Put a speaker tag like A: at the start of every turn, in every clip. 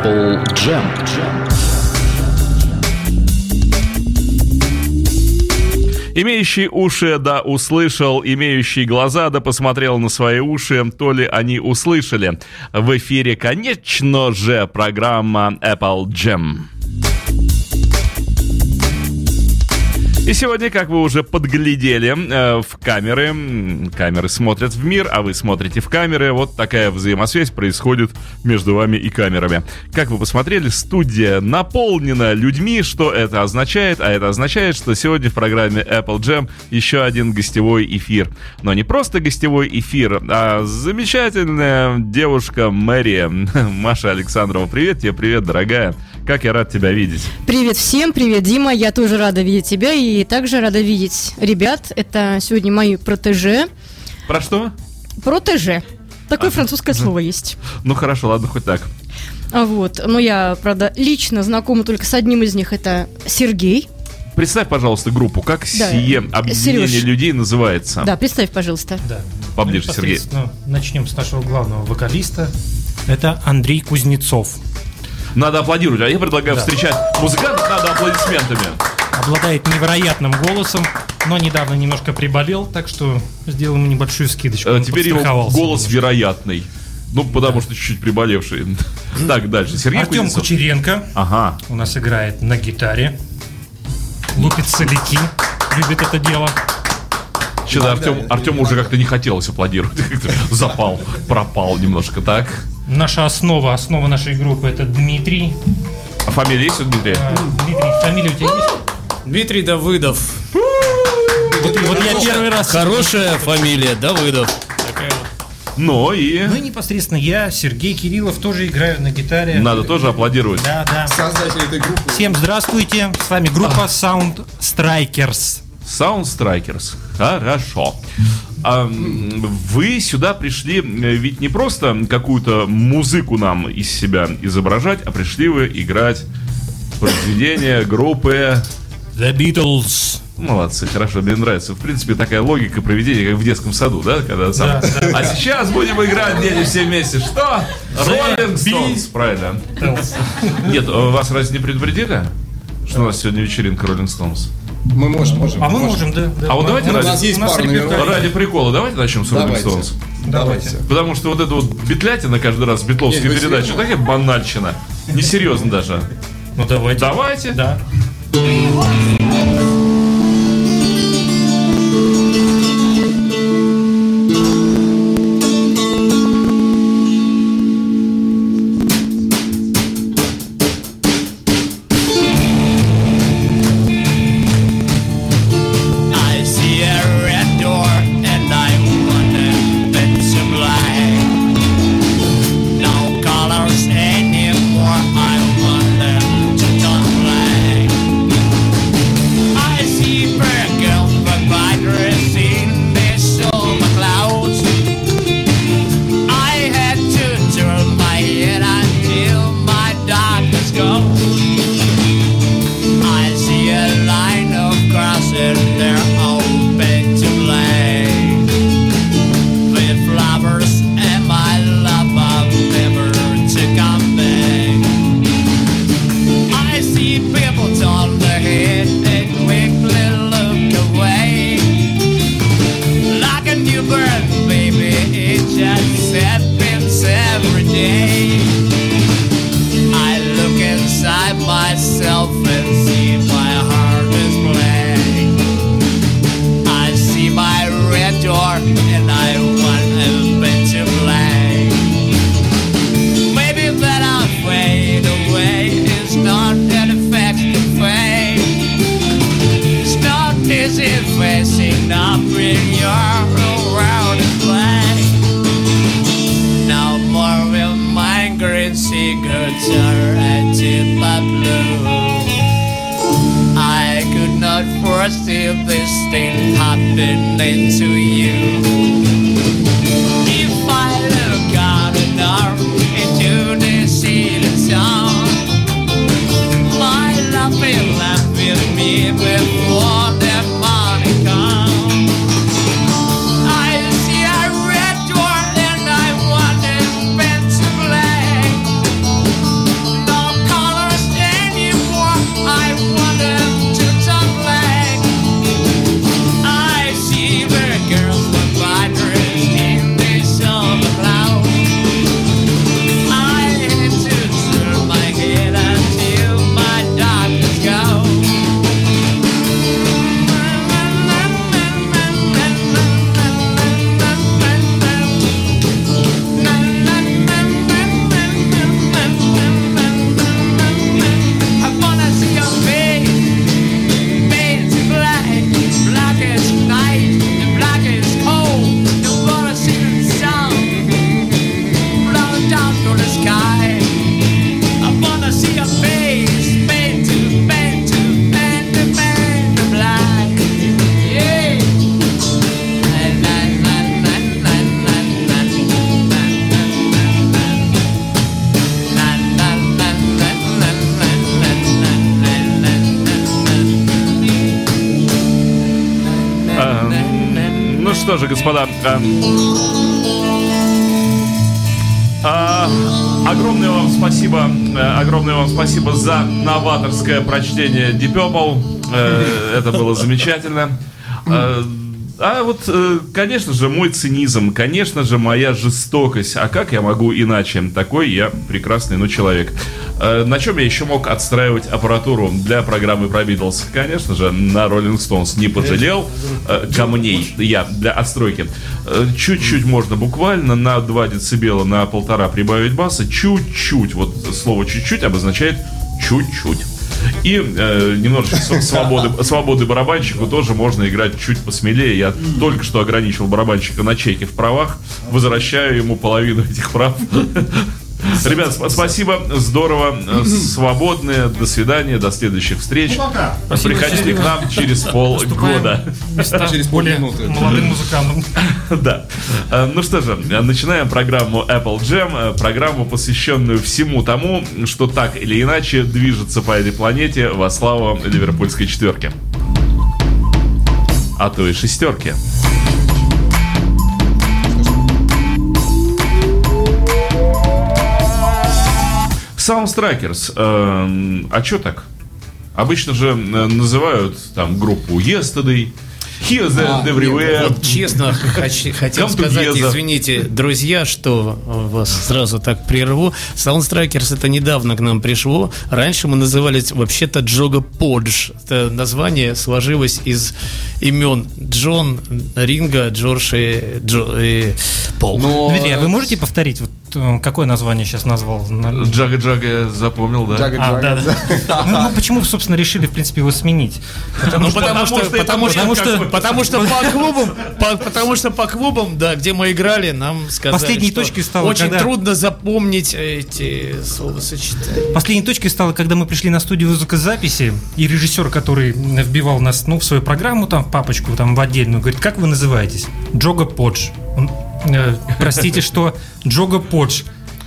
A: Apple Jam.
B: Имеющий уши, да, услышал, имеющий глаза, да, посмотрел на свои уши, то ли они услышали. В эфире, конечно же, программа Apple Jam. И сегодня, как вы уже подглядели э, в камеры, камеры смотрят в мир, а вы смотрите в камеры, вот такая взаимосвязь происходит между вами и камерами. Как вы посмотрели, студия наполнена людьми, что это означает? А это означает, что сегодня в программе Apple Jam еще один гостевой эфир. Но не просто гостевой эфир, а замечательная девушка Мэри, Маша Александрова. Привет тебе, привет, дорогая. Как я рад тебя видеть.
C: Привет всем, привет, Дима. Я тоже рада видеть тебя и также рада видеть ребят. Это сегодня мои протеже.
B: Про что?
C: Протеже. Такое а, французское слово есть.
B: Ну хорошо, ладно, хоть так.
C: А вот, но я, правда, лично знакома только с одним из них, это Сергей.
B: Представь, пожалуйста, группу. Как да. сие объединение Сереж. людей называется?
C: Да, представь, пожалуйста.
B: Да. Поближе, ну, Сергей.
D: Начнем с нашего главного вокалиста. Это Андрей Кузнецов.
B: Надо аплодировать. А я предлагаю да. встречать музыкантов, надо аплодисментами.
D: Обладает невероятным голосом, но недавно немножко приболел, так что сделаем небольшую скидочку.
B: А, теперь его голос немножко. вероятный. Ну, потому да. что чуть-чуть приболевший. Так, дальше.
D: Сергей Артем Кузнецов. Кучеренко. Ага. У нас играет на гитаре. Лупит соляки. Любит это дело.
B: Что-то Артем, Артем уже как-то не хотелось аплодировать. Запал, пропал немножко, так?
D: Наша основа, основа нашей группы это Дмитрий.
B: А фамилия есть у Дмитрия? А,
D: Дмитрий, фамилия у тебя есть?
E: Дмитрий Давыдов.
D: Вот, вот я первый раз...
E: Хорошая фамилия, Давыдов.
B: Такая Ну и...
D: Ну и непосредственно я, Сергей Кириллов, тоже играю на гитаре.
B: Надо тоже аплодировать.
D: Да, да. Создатель этой группы. Всем здравствуйте, с вами группа Sound Strikers.
B: Sound Strikers. Хорошо. А вы сюда пришли э, ведь не просто какую-то музыку нам из себя изображать, а пришли вы играть произведение группы
D: The Beatles.
B: Молодцы, хорошо, мне нравится. В принципе, такая логика проведения, как в детском саду, да? Когда сам... да, да. А сейчас будем играть дети все вместе. Что? Rolling Stones, правильно. Нет, вас разве не предупредили? Что у нас сегодня вечеринка Rolling Stones?
E: Мы можем, можем.
D: А мы можем, да.
B: да. А вот давайте
E: у ради, нас есть у нас
B: пару ради прикола, давайте начнем с Rolling Stones.
E: Давайте.
B: Потому что вот эта вот бетлятина каждый раз, бетловская передача, такая банальщина. Несерьезно даже.
D: Ну давайте.
B: Давайте.
D: Да.
B: Же, господа, а, огромное вам спасибо, а, огромное вам спасибо за новаторское прочтение Deep Purple. А, это было замечательно. А, а вот, э, конечно же, мой цинизм, конечно же, моя жестокость. А как я могу иначе? Такой я прекрасный, ну, человек. Э, на чем я еще мог отстраивать аппаратуру для программы про Битлз? Конечно же, на Rolling Stones не пожалел э, камней я для отстройки. Чуть-чуть можно буквально на 2 децибела, на полтора прибавить баса. Чуть-чуть. Вот слово чуть-чуть обозначает чуть-чуть. И э, немножечко свободы, свободы барабанщику тоже можно играть чуть посмелее. Я только что ограничил барабанщика на чеке в правах, возвращаю ему половину этих прав. Ребят, спасибо, здорово, э, свободные, до свидания, до следующих встреч. Ну, Приходите к нам через полгода.
E: Через полминуты. Молодым музыкантам.
B: Да. Э, ну что же, начинаем программу Apple Jam, э, программу, посвященную всему тому, что так или иначе движется по этой планете во славу Ливерпульской четверки. А то и шестерки. Soundstrikers. Э, а что так? Обычно же э, называют там группу Yesterday, Here, there, а, everywhere.
F: Вот, честно хотел сказать, извините, друзья, что вас сразу так прерву. Soundstrikers это недавно к нам пришло. Раньше мы назывались вообще-то Джога Подж. Это название сложилось из имен Джон, Ринга, Джордж и, Джо, и Пол.
E: Но... Дмитрий, а вы можете повторить, вот, какое название сейчас назвал?
B: Джага Джага я запомнил, да. Джага
E: а, да, да. Ну, ну, почему, собственно, решили, в принципе, его сменить?
F: Потому, ну, что, потому, что, потому, что, потому, что, потому что по клубам, по, потому что по клубам, да, где мы играли, нам сказали,
E: Последней что точкой стало,
F: очень когда... трудно запомнить эти словосочетания.
E: Последней точкой стало, когда мы пришли на студию звукозаписи, и режиссер, который вбивал нас ну, в свою программу, там, папочку там в отдельную, говорит, как вы называетесь? Джога Подж. Он, э, простите, что Джога Подж.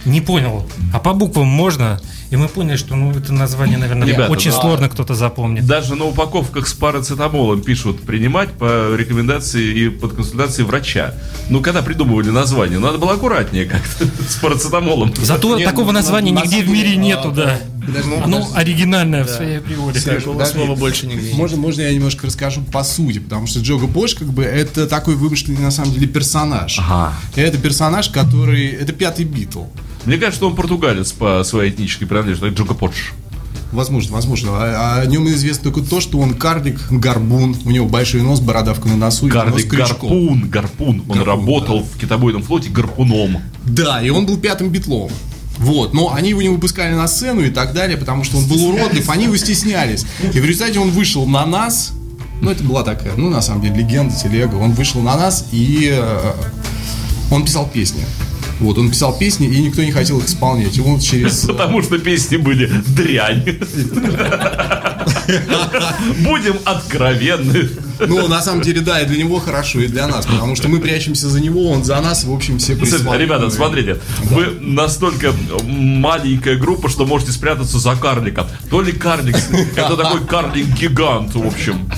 E: Не понял. А по буквам можно? И мы поняли, что ну, это название, наверное, Ребята, очень да, сложно кто-то запомнит.
B: Даже на упаковках с парацетамолом пишут принимать по рекомендации и под консультацией врача. Ну, когда придумывали название, надо было аккуратнее как-то с парацетамолом.
E: Зато Нет, такого ну, названия на, нигде на в мире нету, да. Подожди, ну, ну оригинальное да. в своей природе.
F: Такого слова больше нигде
G: можно, можно я немножко расскажу по сути, потому что Джога Бош, как бы, это такой вымышленный, на самом деле, персонаж. Ага. Это персонаж, который... Это пятый Битл.
B: Мне кажется, что он португалец по своей этнической принадлежности, Джога Подж.
G: Возможно, возможно. А, а о нем известно только то, что он карлик, горбун, у него большой нос, бородавка на носу.
B: Карлик, гарпун, гарпун. Он гарпун, работал да. в китобойном флоте гарпуном.
G: Да, и он был пятым битлом. Вот, но они его не выпускали на сцену и так далее, потому что он был уродлив, они его стеснялись. И в результате он вышел на нас, ну это была такая, ну на самом деле легенда, телега, он вышел на нас и э, он писал песни. Вот, он писал песни, и никто не хотел их исполнять. И он через...
B: Потому что песни были дрянь. Будем откровенны.
G: Ну, на самом деле, да, и для него хорошо, и для нас, потому что мы прячемся за него, он за нас, в общем, все
B: присматривают. Ребята, смотрите, да. вы настолько маленькая группа, что можете спрятаться за карликом. То ли карлик, это такой карлик-гигант, в общем.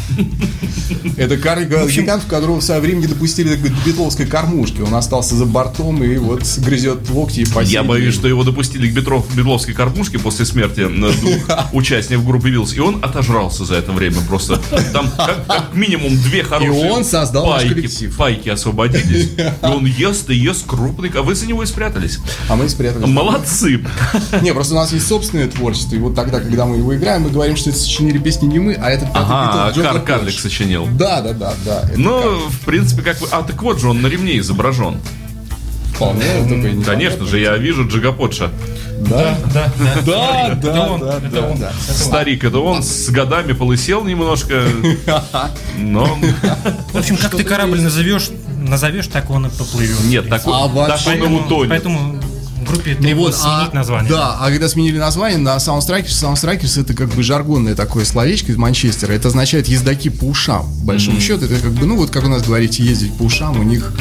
G: Это карлик-гигант, в которого в свое время не допустили такой битловской кормушки. Он остался за бортом и вот грызет локти и
B: Я боюсь, что его допустили к битловской кормушке после смерти двух участников группы Вилс, и он отожрался за это время просто. Там как, как минимум две хорошие
G: и он создал
B: пайки, пайки освободились. И он ест и ест крупный, а вы за него и спрятались.
G: А мы спрятались.
B: Молодцы.
G: Не, просто у нас есть собственное творчество. И вот тогда, когда мы его играем, мы говорим, что это сочинили песни не мы, а этот
B: Ага, Кар Карлик сочинил.
G: Да, да, да, да.
B: Ну, в принципе, как вы. А так вот же он на ремне изображен.
G: Вполне.
B: Конечно же, я вижу Джигапотша.
G: Да, да, да, да,
B: да, да. Старик, это он с годами полысел немножко, но...
E: В общем, как ты корабль назовешь, назовешь, так он и поплывет.
B: Нет, так он и утонет.
E: Поэтому группе ну вот, сменить а, название.
G: Да, а когда сменили название на Soundstrikers, Soundstrikers это как бы жаргонное такое словечко из Манчестера. Это означает ездаки по ушам. В большом mm-hmm. счету, это как бы, ну вот как у нас говорите, ездить по ушам, у них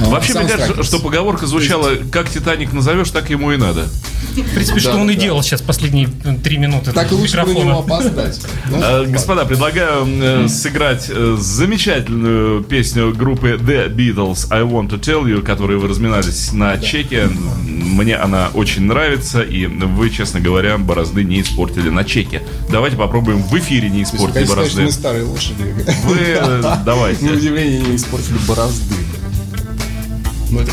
B: А, Вообще, мне кажется, что поговорка звучала, как Титаник назовешь, так ему и надо.
E: В принципе, что он и делал сейчас последние э, три минуты.
D: Так и лучше на него опоздать.
B: А, господа, предлагаю э, сыграть э, замечательную песню группы The Beatles I Want to Tell You, которую вы разминались на чеке. Мне она очень нравится, и вы, честно говоря, борозды не испортили на чеке. Давайте попробуем в эфире не испортить борозды.
D: мы старые лошади.
B: Вы давайте.
D: На удивление не испортили борозды. Ну это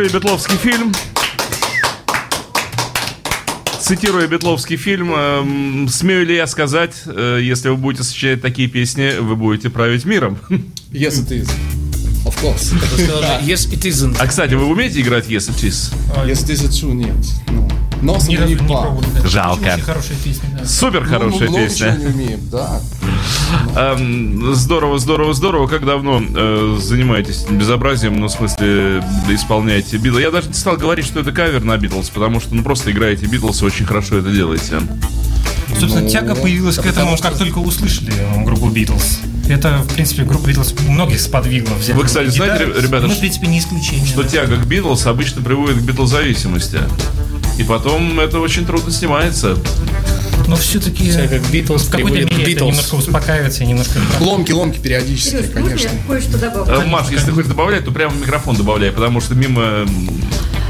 B: Цитируя Бетловский фильм, цитируя Бетловский фильм, э, смею ли я сказать, э, если вы будете сочинять такие песни, вы будете править миром?
D: Yes, it is. Of course.
G: Yes, it isn't.
B: А, кстати, вы умеете играть Yes, it is?
D: Yes, it is true, нет. Ну,
E: Ни
D: не
E: не
D: па.
E: пробовали. да.
B: Жалко.
E: Очень хорошая песня, да.
B: Супер
D: Ну,
B: хорошая
D: мы много
B: песня.
D: чего не умеем, да.
B: Эм, Здорово, здорово, здорово. Как давно э, занимаетесь безобразием, ну, в смысле, исполняете Битлз? Я даже не стал говорить, что это кавер на Битлз, потому что, ну, просто играете Битлз и очень хорошо это делаете.
E: Собственно,
D: Ну,
E: тяга появилась к
D: да
E: этому,
D: потому
E: как только услышали э, группу Битлз. Это, в принципе, группа Битлз многих сподвигла взять.
B: Вы, кстати, знаете,
E: гитару.
B: ребята,
E: Мы, в
B: ш-
E: принципе, не исключение.
B: Что
E: да.
B: тяга к Битлз обычно приводит к Битлз-зависимости. И потом это очень трудно снимается.
E: Но все-таки
G: Битлз
E: в какой-то мере это
G: Битлз.
E: немножко успокаивается, и немножко...
D: Ломки, ломки периодически,
C: Сереж, можно
D: конечно.
C: я кое-что добавлю?
B: Э, Маш, если ты хочешь добавлять, то прямо в микрофон добавляй, потому что мимо...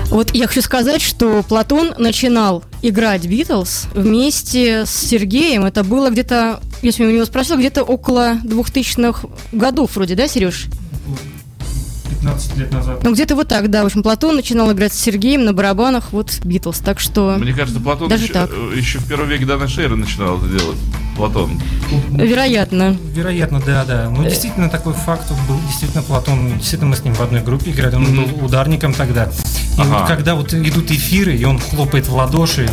C: Вот я хочу сказать, что Платон начинал играть Битлз вместе с Сергеем. Это было где-то, если я у него спросил, где-то около 2000-х годов вроде, да, Сереж?
E: 15 лет назад.
C: Ну, где-то вот так, да. В общем, Платон начинал играть с Сергеем на барабанах, вот Битлз. Так что,
B: Мне кажется, Платон
C: Даже
B: еще,
C: так.
B: э, еще в первом веке до нашей эры начинал это делать. Платон.
C: вероятно.
E: Вероятно, да, да. Ну, действительно, такой факт был. Действительно, Платон, действительно, мы с ним в одной группе играли. Он был ударником тогда. И
B: Ага.
E: вот когда вот идут эфиры, и он хлопает в ладоши,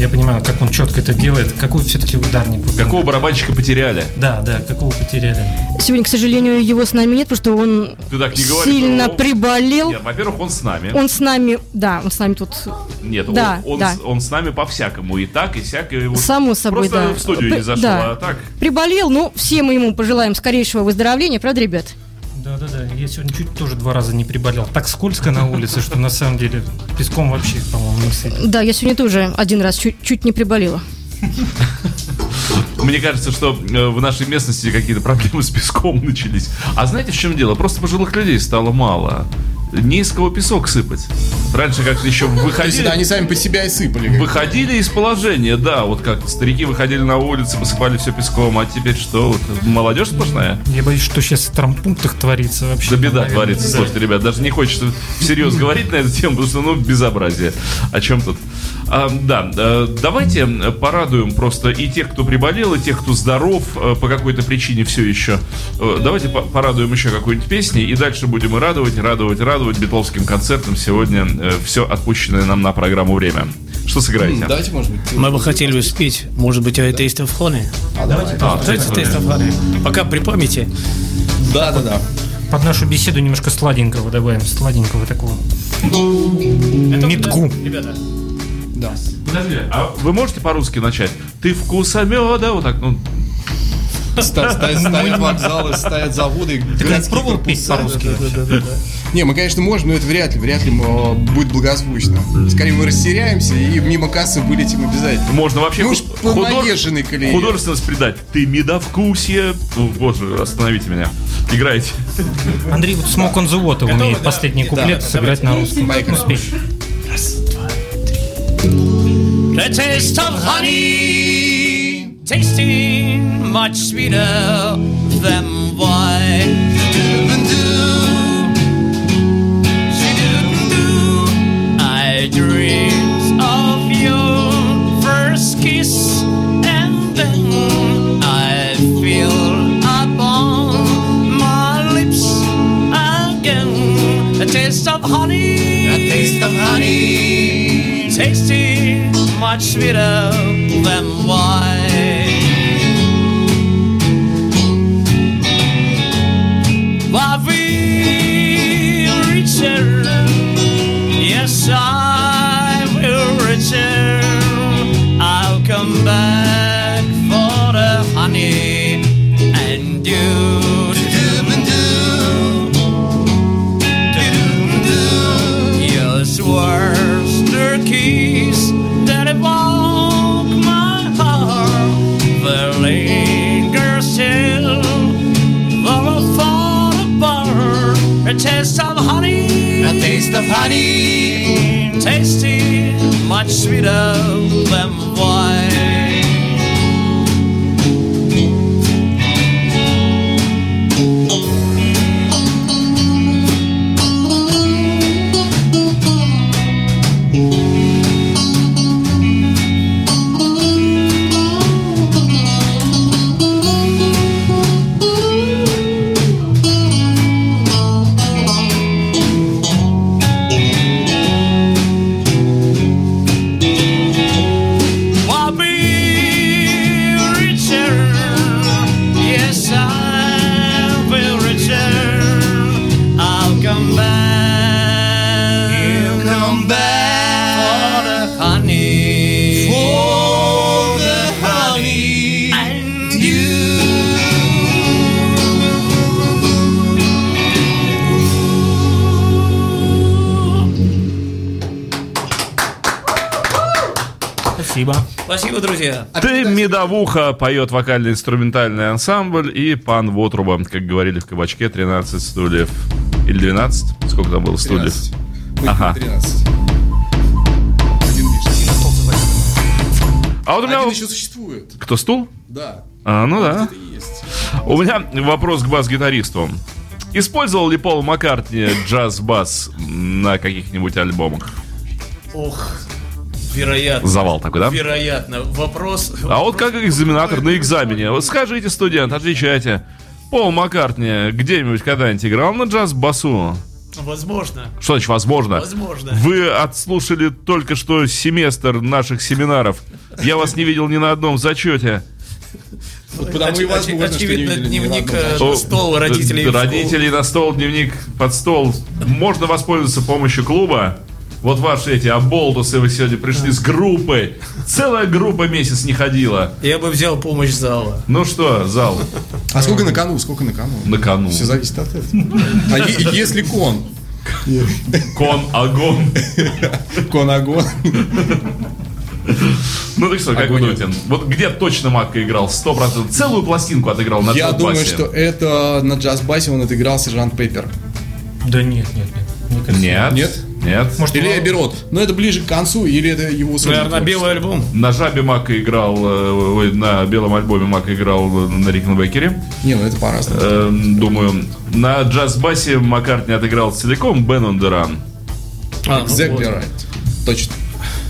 E: я понимаю, как он четко это делает. Какой все-таки ударник.
B: Какого барабанщика потеряли?
E: Да, да, какого потеряли.
C: Сегодня, к сожалению, его с нами нет, потому что он
B: Ты так не говори,
C: сильно
B: что-
C: приболел.
B: Нет, во-первых, он с нами.
C: Он с нами, да, он с нами тут,
B: Нет, он-
C: Да,
B: он,
C: да.
B: с, он с нами по-всякому. И так, и сяк. И вот
C: само собой,
B: просто
C: да.
B: в студию
C: П-
B: не зашел,
C: да.
B: а так.
C: Приболел, ну, все мы ему пожелаем скорейшего выздоровления, правда, ребят?
E: Да, да, да. Я сегодня чуть тоже два раза не приболел. Так скользко на улице, что на самом деле песком вообще, по-моему, не сыпет.
C: Да, я сегодня тоже один раз чуть, чуть не приболела.
B: Мне кажется, что э, в нашей местности какие-то проблемы с песком начались. А знаете, в чем дело? Просто пожилых людей стало мало. Не из кого песок сыпать. Раньше как-то еще выходили... То есть,
G: да, они сами по себя и сыпали.
B: Выходили из положения, да. Вот как старики выходили на улицу, посыпали все песком, а теперь что? Вот, молодежь сплошная?
E: Я боюсь, что сейчас в травмпунктах творится вообще.
B: Да беда наверное. творится, да. слушайте, ребят, даже не хочется всерьез говорить на эту тему, потому что, ну, безобразие. О чем тут? А, да, а, давайте порадуем просто и тех, кто приболел, и тех, кто здоров а, по какой-то причине все еще. А, давайте порадуем еще какой-нибудь песней, и дальше будем и радовать, радовать, радовать битловским концертом сегодня все отпущенное нам на программу время. Что сыграете?
F: Давайте, может быть. Мы бы хотели успеть, может быть, о Taste of Honey. А, давайте. А, давайте Taste of Honey. Пока при памяти.
G: Да, да, да.
E: Под нашу беседу немножко сладенького добавим, сладенького такого. Метку. Ребята,
B: да. Подожди, а вы можете по-русски начать? Ты вкуса меда, вот так, ну,
G: Ставят вокзалы, ставят заводы. Ты
E: пробовал петь по-русски?
G: Не, мы, конечно, можем, но это вряд ли, вряд ли э, будет благозвучно. Скорее мы растеряемся и мимо кассы вылетим обязательно.
B: Можно вообще
G: ну, художественный
B: колеи. Художественность придать. Ты медовкусие. Ну, боже, остановите меня. Играйте.
E: Андрей вот Smoke on the Water умеет последний куплет сыграть на русском.
D: The taste of honey, tasting much sweeter than wine. Much sweeter than wine. A taste of honey,
G: a taste of honey,
D: tasty, much sweeter than Спасибо, друзья.
B: Ты медовуха, поет вокально-инструментальный ансамбль и пан Вотруба, как говорили в кабачке, 13 стульев. Или 12? Сколько там было стульев? 13. Ага. 13. А вот у меня...
G: Один еще существует.
B: Кто, стул?
G: Да.
B: А, ну да. У меня вопрос к бас-гитаристу. Использовал ли Пол Маккартни джаз-бас на каких-нибудь альбомах?
F: Ох, Вероятно.
B: Завал такой, да?
F: Вероятно. Вопрос...
B: А вот как экзаменатор на экзамене? Вот скажите, студент, отвечайте. Пол Маккартни где-нибудь когда-нибудь играл на джаз-басу?
F: Возможно.
B: Что значит возможно?
F: Возможно.
B: Вы отслушали только что семестр наших семинаров. Я вас не видел ни на одном зачете.
F: Вот потому Оч- и возможно, очевидно, дневник э, на стол родителей.
B: Родителей на стол, дневник под стол. Можно воспользоваться помощью клуба. Вот ваши эти оболтусы вы сегодня пришли с группой. Целая группа месяц не ходила.
F: Я бы взял помощь зала.
B: Ну что, зал?
G: А сколько на кону? Сколько на кону?
B: На кону.
G: Все зависит от этого. А если кон?
B: Кон огон.
G: Кон огон.
B: Ну так что, как вы думаете, вот где точно Макка играл? Сто процентов. Целую пластинку отыграл на
G: Я думаю, что это на джаз-басе он отыграл Сержант Пеппер.
E: Да нет, нет, нет.
B: Нет.
G: Нет?
B: Нет.
E: Может,
G: Или? Эбби Но это ближе к концу, или это его
F: Наверное,
G: творчество?
F: белый альбом.
B: На жабе Мака играл, э, на белом альбоме Мака играл на Рикенбекере.
G: Не, ну это по-разному.
B: Э, думаю, на джаз-басе Маккартни отыграл целиком Бен on the Run.
F: А, ну
G: Exactly
F: вот.
G: right. Точно.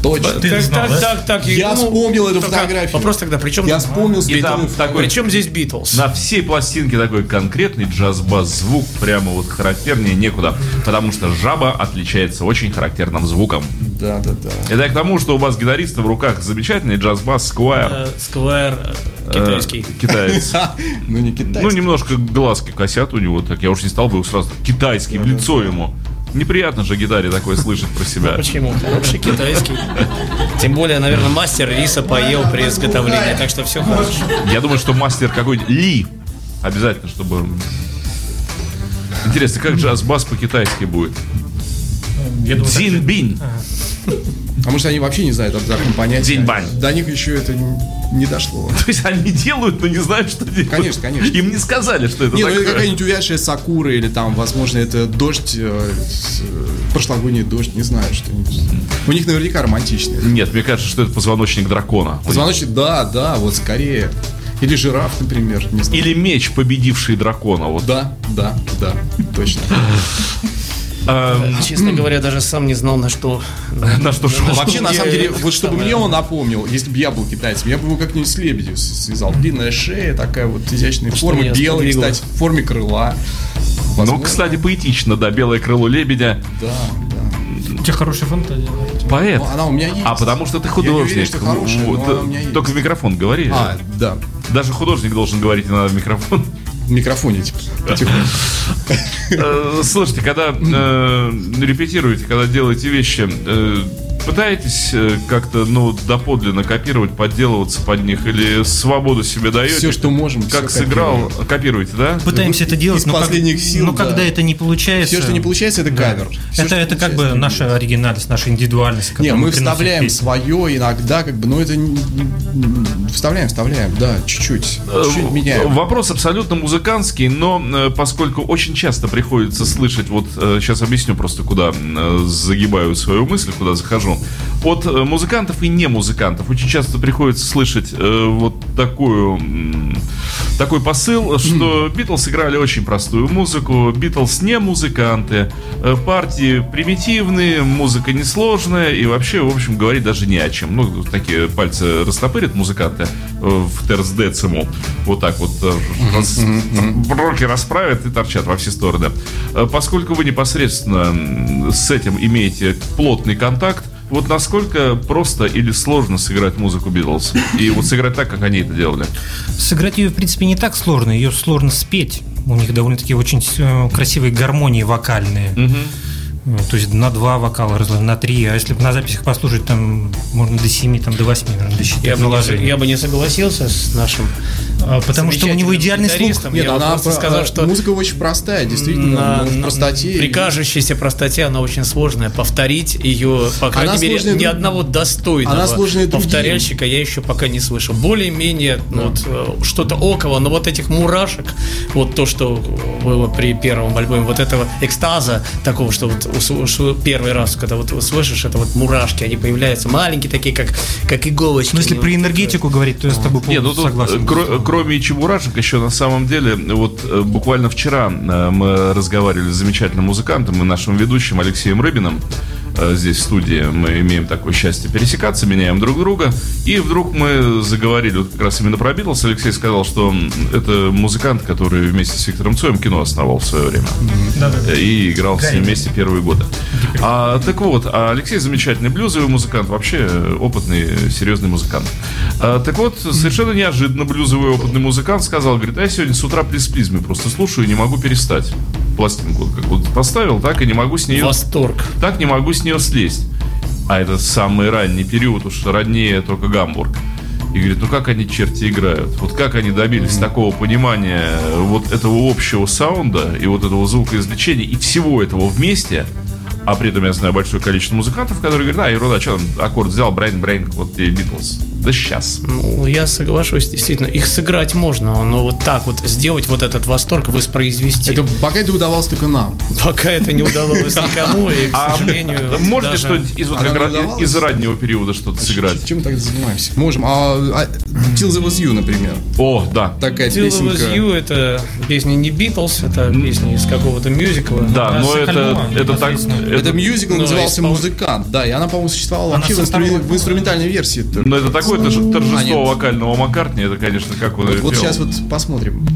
G: Точно.
E: Ты
F: Так,
E: знал,
F: так,
E: да?
F: так, так,
G: Я
F: ну,
G: вспомнил эту
F: только
G: фотографию.
F: Вопрос тогда, при чем,
G: Я вспомнил
B: И там такой,
F: при чем здесь Битлз?
B: на всей пластинке такой конкретный джаз-бас звук, прямо вот характернее некуда. Потому что жаба отличается очень характерным звуком.
G: Да, да, да.
B: Это я к тому, что у вас гитариста в руках замечательный джаз-бас.
F: Э, Сквайр э, китайский.
B: Э, Китаец.
G: Ну не китайский.
B: Ну, немножко глазки косят у него, так я уж не стал бы его сразу китайский в лицо ему. Неприятно же гитаре такое слышать про себя.
F: Почему? Хороший китайский. Тем более, наверное, мастер риса поел при изготовлении, так что все хорошо.
B: Я думаю, что мастер какой-нибудь Ли обязательно, чтобы... Интересно, как джаз-бас по-китайски будет? Дзинбин.
G: А может они вообще не знают об таком понятии?
B: Дзинь-бань.
G: До них еще это не дошло.
B: То есть они делают, но не знают, что делают.
G: Конечно, конечно.
B: Им не сказали, что это
G: Не, ну это
B: такое.
G: какая-нибудь увядшая сакура или там, возможно, это дождь, э, э, прошлогодний дождь, не знаю, что-нибудь. У них наверняка романтичные.
B: Нет, мне кажется, что это позвоночник дракона.
G: Позвоночник, да, да, вот скорее. Или жираф, например, не знаю.
B: Или меч, победивший дракона. Вот.
G: Да, да, да, точно.
B: Эм,
F: Честно говоря, даже сам не знал, на что.
B: На что шел.
G: Вообще, на самом деле, вот чтобы мне он напомнил, если бы я был китайцем, я бы его как-нибудь с лебедью с- связал. Длинная шея, такая вот изящная форма,
F: сподвигло?
G: кстати, в форме крыла.
B: Ну, кстати, поэтично, да, белое крыло лебедя.
G: Да, да.
E: У тебя хорошая фантазия.
B: Поэт.
G: Ну, она у меня есть.
B: А потому что ты
G: Я не уверен,
B: художник.
G: что хорошая,
B: Вот,
G: но она у меня есть.
B: Только в микрофон говори.
G: А, да.
B: Даже художник должен говорить иногда в микрофон.
G: В микрофоне, типа.
B: Э, Слушайте, когда э, репетируете, когда делаете вещи, э, пытаетесь э, как-то, ну, доподлинно копировать, подделываться под них, или свободу себе даете?
G: Все, что можем,
B: Как сыграл, копируете, да?
E: Пытаемся это делать,
G: из
E: но, как-
G: сил,
E: но
G: да.
E: когда это не получается...
G: Все, что не получается, это кавер. Всё,
E: это, это как бы наша оригинальность, наша индивидуальность.
G: Не, мы вставляем
E: песню.
G: свое иногда, как бы, но это вставляем, вставляем, да, чуть-чуть,
B: Э,
G: чуть-чуть меняем.
B: Вопрос абсолютно музыкантский, но э, поскольку очень часто приходится слышать, вот сейчас объясню просто, куда загибаю свою мысль, куда захожу. От э, музыкантов и не музыкантов. Очень часто приходится слышать э, вот такую, м, такой посыл, что Битлз играли очень простую музыку, Битлз не музыканты, э, партии примитивные, музыка несложная и вообще, в общем, говорить даже не о чем. Ну, такие пальцы растопырят музыканты э, в терцдециму, вот так вот э, рас- руки расправят и торчат во все стороны. Э, Поскольку вы непосредственно с этим имеете плотный контакт, вот насколько просто или сложно сыграть музыку Битлз? И вот сыграть так, как они это делали.
E: Сыграть ее, в принципе, не так сложно, ее сложно спеть. У них довольно-таки очень э, красивые гармонии вокальные. Э, То есть на два вокала, разложены, на три. А если бы на записях послушать, там можно до семи, там, до восьми, наверное, досчитать
F: Я бы, не, я бы не согласился с нашим.
E: А, Потому что у него идеальный слух.
G: Нет,
F: Я
G: она
F: просто
G: про-
F: сказал, что
G: музыка очень простая, действительно,
F: на,
G: ну, в
F: на-
G: простоте.
F: при кажущейся простоте она очень сложная. Повторить ее, по крайней
G: Она
F: мере, ни
G: друг-
F: одного достойного
G: Она другим.
F: повторяльщика я еще пока не слышал. Более-менее ну, вот, э, что-то около, но вот этих мурашек, вот то, что было при первом альбоме, вот этого экстаза такого, что вот первый раз, когда вот услышишь, это вот мурашки, они появляются маленькие такие, как, как иголочки.
E: Но если
F: Ну,
E: про
F: вот,
E: энергетику говорить, то я с тобой
B: ну
E: полностью
B: тут,
E: согласен.
B: э, кро- кроме чебурашек, еще на самом деле, вот э, буквально вчера э, мы разговаривали с замечательным музыкантом и нашим ведущим Алексеем Рыбиным. Э, Здесь в студии мы имеем такое счастье пересекаться, меняем друг друга. И вдруг мы заговорили вот как раз именно про Битлз. Алексей сказал, что это музыкант, который вместе с Виктором Цоем кино основал в свое время.
E: Да-да-да.
B: И играл с ним вместе первые годы. А, так вот, а Алексей замечательный блюзовый музыкант, вообще э, опытный, серьезный музыкант. А, так вот, совершенно неожиданно блюзовый опытный музыкант сказал, говорит, а я сегодня с утра при сплизме просто слушаю и не могу перестать. Пластинку как вот поставил, так и не могу с нее...
F: Восторг.
B: Так не могу с нее слезть. А это самый ранний период, уж роднее только Гамбург. И говорит, ну как они черти играют? Вот как они добились такого понимания вот этого общего саунда и вот этого звукоизвлечения и всего этого вместе, А при этом я знаю большое количество музыкантов, которые говорят, а, ерунда, что там, аккорд взял, Брайан Брейн, вот тебе Битлз. Да сейчас.
F: Ну, я соглашусь, действительно, их сыграть можно, но вот так вот сделать вот этот восторг воспроизвести.
G: Это пока это удавалось только нам.
F: Пока это не удалось никому, и, к
B: А
F: сожалению,
B: можете что-нибудь из, вот
G: Она
B: как раз
G: удавалась?
B: из раннего периода что-то сыграть?
G: Чем мы тогда занимаемся? Можем. А, а Till the Was You, например.
B: О, да.
G: Такая
F: Till It Was. You это песня не Битлз, это песня из какого-то мюзикла.
B: Да, но это, это так...
G: Это мюзикл
F: Ну,
G: назывался «Музыкант». Да, и она, по-моему, существовала вообще в, инструментальной версии.
B: Но это такое торж- торжество
G: А,
B: вокального Маккартни, это, конечно, как он
G: Вот, вот сейчас вот посмотрим.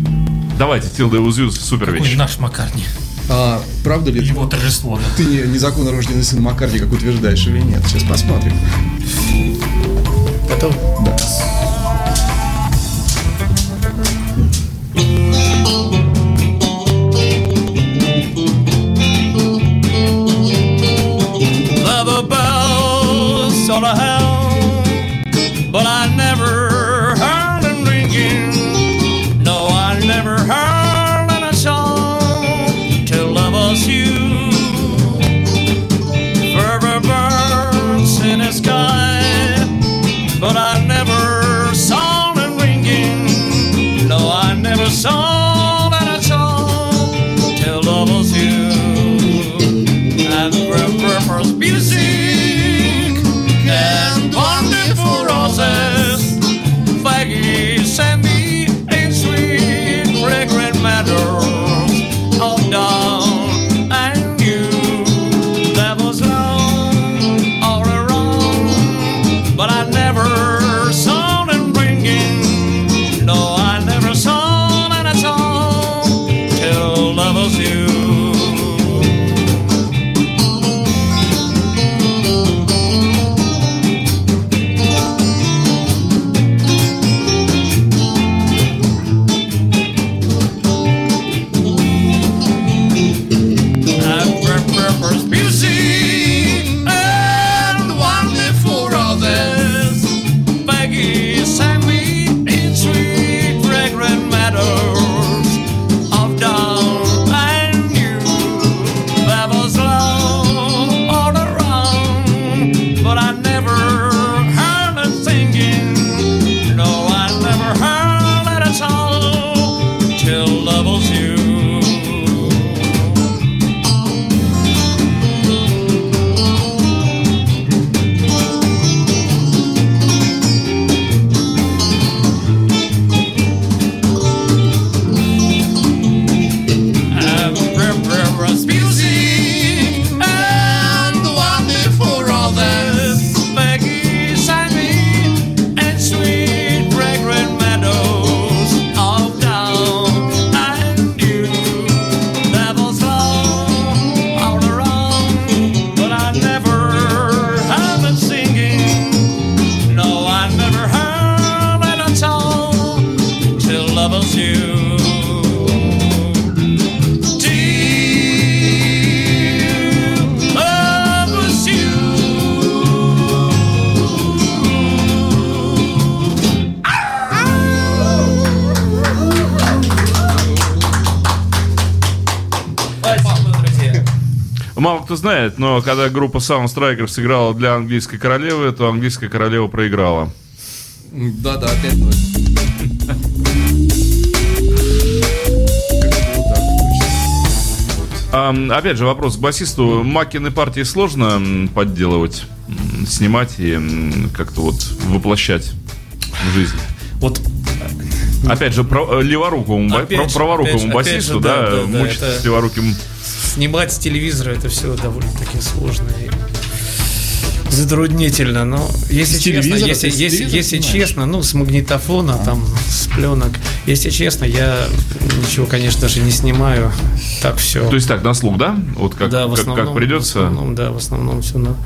B: Давайте, Was You, супер
E: Какой
B: вещь.
E: наш Маккартни.
G: А, правда ли
E: Его торжество, да.
G: ты не, незаконно рожденный сын Маккарти, как утверждаешь, или нет? Сейчас посмотрим.
F: Готов?
G: Да.
D: Love bells on a hell,
B: знает, но когда группа Sound Strikers сыграла для английской королевы, то английская королева проиграла.
G: Да-да, опять.
B: А, опять же, вопрос к басисту. Макины партии сложно подделывать, снимать и как-то вот воплощать в жизнь?
F: Вот
B: Опять же, про, э, леворукому,
F: Опять
B: про- праворукому
F: опять же, опять
B: басисту,
F: же,
B: да,
F: да, да, да,
B: мучиться
F: это-
B: с леворуким.
F: Снимать с телевизора это все довольно-таки сложно и затруднительно. Но если
G: С
F: честно, если, если, если честно, ну, с магнитофона, там, с пленок. Если честно, я ничего, конечно же, не снимаю. Так все.
B: То есть так, на слух, да? Вот как,
F: да, в
B: как-
F: основном,
B: как придется.
F: В основном, да, в основном все на,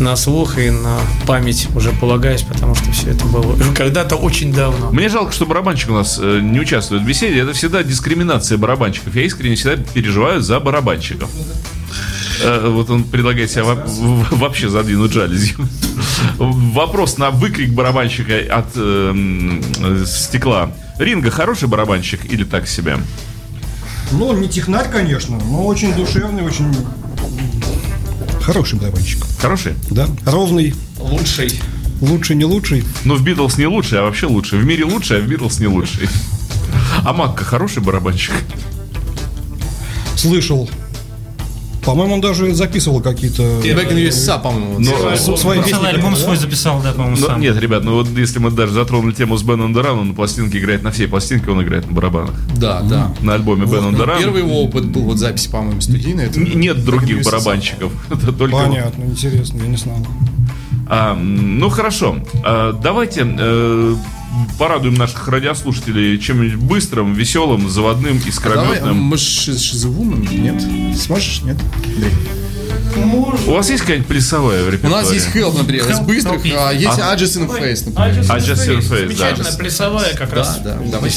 F: на слух и на память уже полагаюсь, потому что все это было когда-то очень давно.
B: Мне жалко, что барабанщик у нас э, не участвует в беседе. Это всегда дискриминация барабанщиков. Я искренне всегда переживаю за барабанщиков. Э, Вот он предлагает себя вообще задвинуть жалюзью. Вопрос на выкрик барабанщика от э, э, стекла. Ринга хороший барабанщик или так себе?
H: Ну, он не технарь, конечно, но очень душевный, очень Хороший барабанщик.
B: Хороший?
H: Да. Ровный.
F: Лучший.
H: Лучший, не лучший.
B: Ну, в Битлз не лучший, а вообще лучший. В мире лучший, а в Битлз не лучший. А Макка хороший барабанщик?
H: Слышал. По-моему, он даже записывал какие-то...
G: Back in USA, по-моему. вот.
B: Но-
H: с- свои песни.
E: Целый альбом свой записал, да, по-моему,
B: Ну,
E: сам.
B: нет, ребят, ну вот если мы даже затронули тему с Беном Дораном, на пластинке играет на всей пластинке, он играет на барабанах.
G: Да, да.
B: На альбоме
G: Вот,
B: Бен
G: ну,
B: Доран
G: Первый его опыт был вот запись, по-моему, студийная.
B: нет других барабанщиков. Это только
H: Понятно, интересно, я не знал.
B: А, ну хорошо, А, давайте э, порадуем наших радиослушателей чем-нибудь быстрым, веселым, заводным,
G: Давай, а
B: искрометным.
G: мы шизовумен, нет? Сможешь, нет?
B: У вас есть какая-нибудь плясовая в
G: У
B: репертуаре?
G: нас есть Help, например, из
E: Help,
G: быстрых,
E: Help
G: а есть
B: А-
G: Adjust in Face, например.
B: А Just Your Face, да.
F: Замечательная плясовая как
G: Да,
F: раз.
G: да, давай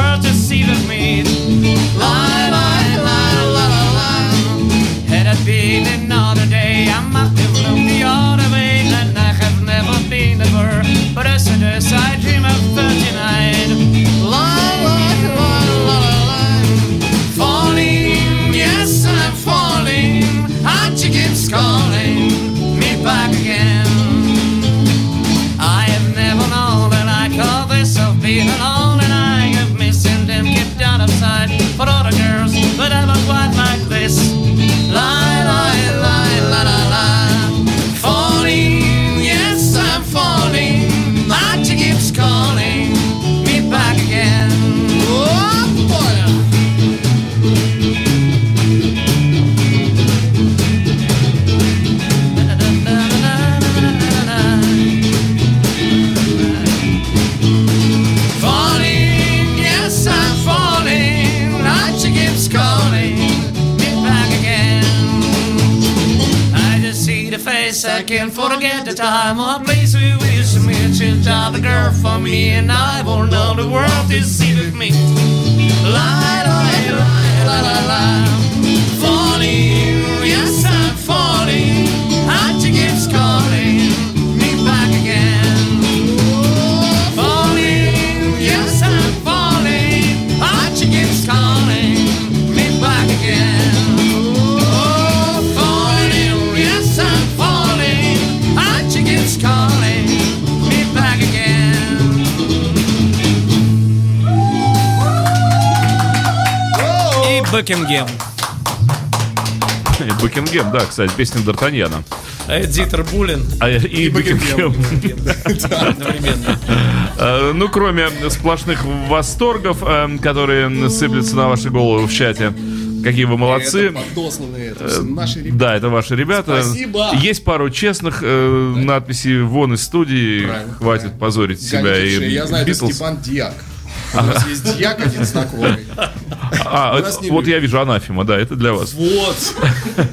D: world with me. Lie, lie, lie, la, la. Had it been another day, I might have looked the other way, and I have never been ever. But as it is, I dream of 39. Lie, lie, lie, la, la. Falling, yes, I'm falling. Heart keeps calling me back
F: И Бекингем.
B: И Бекингем, да, кстати, песня Д'Артаньяна.
F: А Дитер Булин
B: А, и, Бекингем.
F: одновременно.
B: Э, Ну, кроме сплошных восторгов, э, которые сыплются на ваши головы в чате. Какие вы молодцы.
G: Это подосланные, это все наши ребята.
B: Да, это ваши ребята.
G: Спасибо.
B: Есть пару честных э, надписей вон из студии.
G: Правильно,
B: Хватит позорить себя и.
G: Я знаю, это
B: Битлз.
G: Степан Диак. У нас есть Диак один знакомый.
B: А, вот
G: любят.
B: я вижу анафема, да, это для вас.
G: Вот.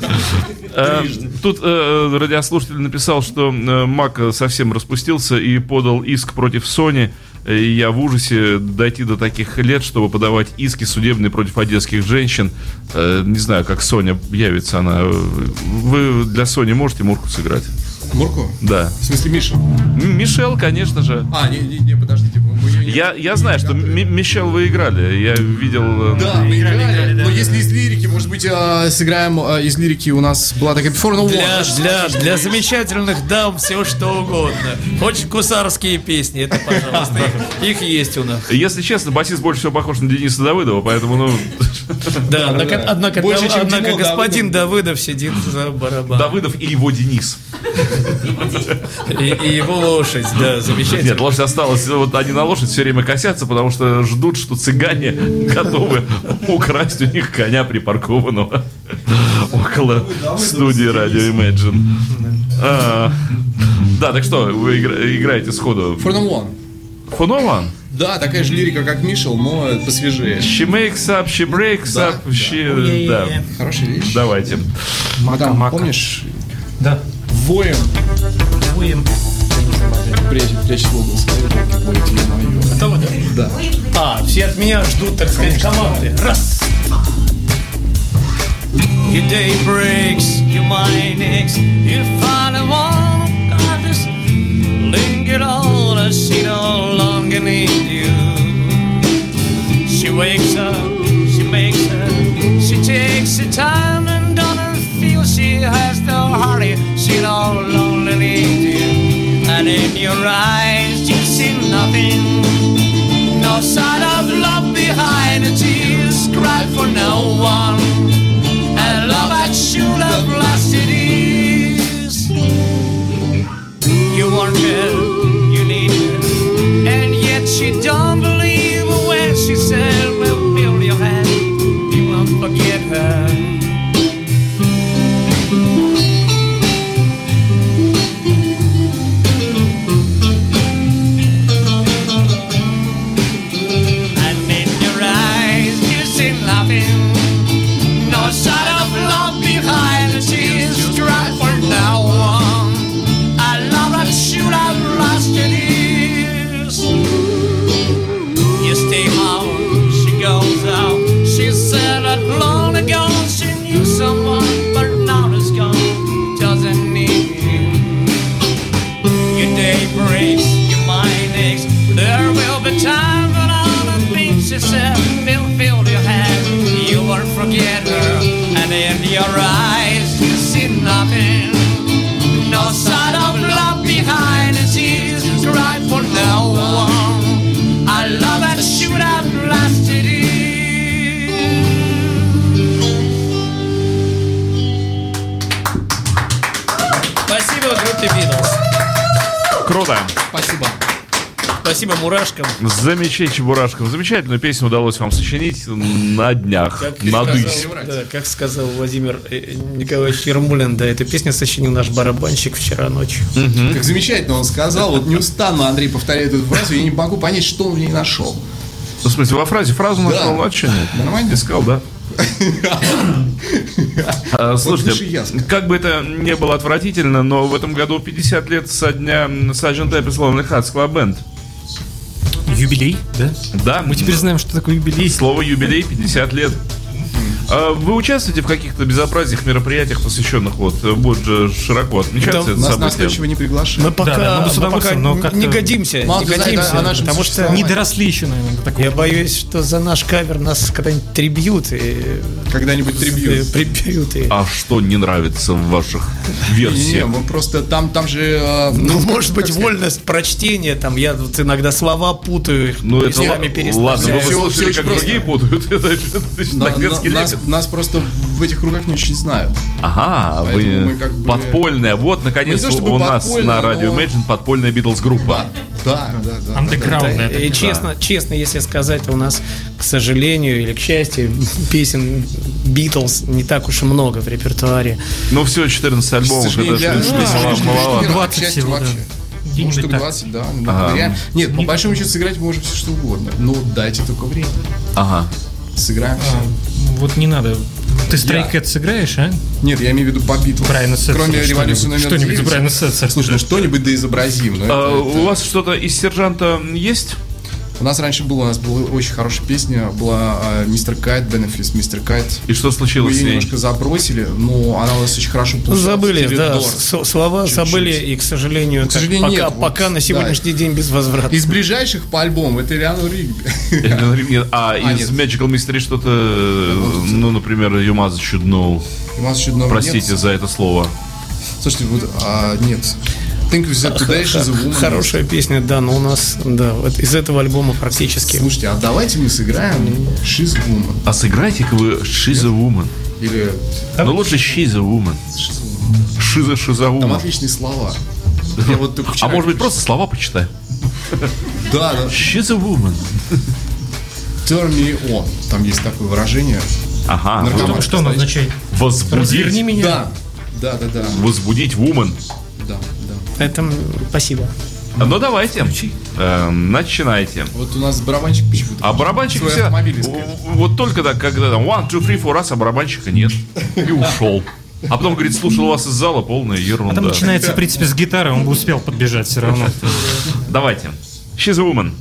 B: Э, Тут э, радиослушатель написал, что э, Мак совсем распустился и подал иск против Sony. И я в ужасе дойти до таких лет, чтобы подавать иски судебные против одесских женщин. Э, Не знаю, как Соня явится она. Вы для Сони можете Мурку сыграть?
G: Мурку?
B: Да.
G: В смысле, Миша?
B: Мишел, конечно же.
G: А, не, не, не, подождите.
B: Я, я знаю, что Мишел вы играли. Я видел... э,
G: Да, мы
E: Играли,
G: играли,
E: играли, да.
G: но если из лирики, может быть, а, сыграем а, из лирики, у нас была такая Before No
F: Для, для, для замечательных дам все что угодно. Очень кусарские песни, это, пожалуйста, их, есть у нас.
B: Если честно, басист больше всего похож на Дениса Давыдова, поэтому, ну,
F: Да, однако, господин Давыдов сидит за барабаном.
B: Давыдов и его Денис.
F: И, и его лошадь, да, замечательно.
B: Нет, лошадь осталась. Вот они на лошадь все время косятся, потому что ждут, что цыгане готовы украсть у них коня припаркованного около студии радио Imagine. А, Да, так что, вы игра- играете сходу?
G: For No One.
B: Фонован?
G: Да, такая же лирика, как Мишел, но посвежее.
B: She makes up, she breaks
G: Да,
B: up, she... Да,
G: Хорошая вещь.
B: давайте.
G: Там,
E: Мака.
G: помнишь,
E: Да.
G: воем
E: Воем.
G: Прячет, прячет волосы. Елки-палки, ё-моё.
F: Готовы, да?
G: Да.
F: А, все от меня ждут, так сказать, команды. Раз.
D: Your day breaks, your mind aches. You finally want God just lingered on. and She no longer need you. She wakes up, she makes her, she takes her time and doesn't feel she has no hurry. She no longer needs you. And in your eyes, you see nothing. No sign of love behind the tears cry for no one
B: Замечательно, Чебурашков. Замечательную песню удалось вам сочинить на днях.
F: Как
B: Надысь.
F: сказал, да, как сказал Владимир э, Николаевич Ермулин, да, эту песню сочинил наш барабанщик вчера ночью.
G: Как замечательно он сказал. Вот неустанно Андрей повторяет эту фразу. Я не могу понять, что он в ней нашел.
B: Ну, в смысле, во фразе фразу нашел, а что нет?
G: Нормально?
B: Искал, да. А, Слушайте, как бы это не было отвратительно, но в этом году 50 лет со дня Sgt. Pepper's Lonely Hearts Club Band.
E: Юбилей, да?
B: Да,
E: Мы теперь знаем, что такое юбилей.
B: Слово юбилей 50 лет. А Вы участвуете в каких-то безобразиях, мероприятиях, посвященных вот будет же широко отмечаться
F: Да,
B: это
G: Нас,
B: событие?
G: точно не приглашают.
F: Мы пока,
E: да, мы бы с
F: мы пока
E: но как-то-
F: не годимся,
G: Мало
F: не годимся,
G: нашем
F: потому что.
E: Не доросли еще, наверное, до такого.
F: я боюсь, что за наш кавер нас когда-нибудь трибьют и
G: Когда-нибудь
F: э,
G: трибьют.
F: прибьют. и-
B: А что не нравится в ваших
G: Не,
B: версиях?
G: мы просто там, там же... э,
F: Ну, может быть,
G: как
F: вольность прочтения, там, я вот иногда слова путаю, их
B: Ну, это ла- ладно, вы
F: переставляю.
G: Всё
B: как другие путают.
G: Нас. Нас просто в этих кругах не очень знают.
B: Ага, вы
G: Поэтому мы как бы-
B: подпольная. Вот, наконец,
G: Ну, не то чтобы
B: у нас на радио
G: но-
B: Imagine подпольная Битлз-группа.
G: Да, да, да.
E: Андеграундная.
F: И честно, честно, если сказать, у нас, к сожалению или к счастью, песен Битлз не так уж и много в репертуаре.
B: Ну, все, 14
G: К
B: альбомов, это
G: для-
B: же
G: ну, да,
B: маловато.
G: что-
E: 20
G: к счастью,
E: всего, да.
G: Ну, штук
E: так.
G: 20, да.
B: Ага.
G: Реально. Нет, по большому счету сыграть мы можем все что угодно. Но дайте только время.
B: Ага.
G: Сыграем все.
E: Вот не надо. Ты Stray сыграешь, а?
G: Нет, я имею в виду по битву.
E: Брайана Сетса.
G: Кроме
E: что-нибудь.
G: революции номер
E: Что-нибудь из
G: 9.
E: Брайана Сетса.
G: Слушай, ну что-нибудь да изобразим. ну, это-
B: А,
G: это-
B: У вас что-то из сержанта есть?
G: У нас раньше было, у нас была очень хорошая песня, была а, Мистер Кайт, Бенефис Мистер Кайт.
B: И что
G: Мы
B: случилось с
G: ее
B: ней?
G: немножко забросили, но она у нас очень хорошо получалась.
F: Забыли, да,
G: Теледор.
F: с- слова
G: Чуть-чуть.
F: забыли, и, к сожалению,
G: К сожалению,
F: пока,
G: нет, вот,
F: пока на сегодняшний день без возврата.
G: Из ближайших по альбому это Элеонор Ригби.
B: Нет, А из
G: нет.
B: Magical Mystery что-то, э, ну, например, You Must Should Know.
G: У нас еще одного
B: Простите
G: нет.
B: за это слово.
G: Слушайте, вот, а, нет. Think said today she's a woman.
F: Хорошая песня, да, но у нас, да, вот из этого альбома практически.
G: Слушайте, а давайте мы сыграем She's a woman.
B: А сыграйте-ка вы She's a Woman.
G: Или
B: Ну, лучше She's a Woman. Шиза, шиза
G: там
B: woman.
G: отличные слова. Я вот только
B: А может быть, просто слова почитай.
G: Да, да.
B: She's a woman.
G: Turn me on. Там есть такое выражение.
B: Ага.
G: Наркоман.
E: Что оно означает?
B: Возбудить.
E: Разверни меня.
G: Да. Да, да, да.
B: Возбудить woman.
G: Да, да.
F: Это спасибо.
B: Ну, давайте. Э, начинайте.
G: Вот у нас барабанщик почему-то.
B: А барабанщик
G: Свой
B: все...
G: автомобиль искать.
B: в- Вот только так, когда там one, two, three, four раз, а барабанщика нет. И ушел.
D: А потом говорит, слушал вас из зала, полная
E: А
D: ерунда.
E: там начинается, в принципе, с гитары, он бы успел подбежать все равно.
D: Давайте. She's a woman.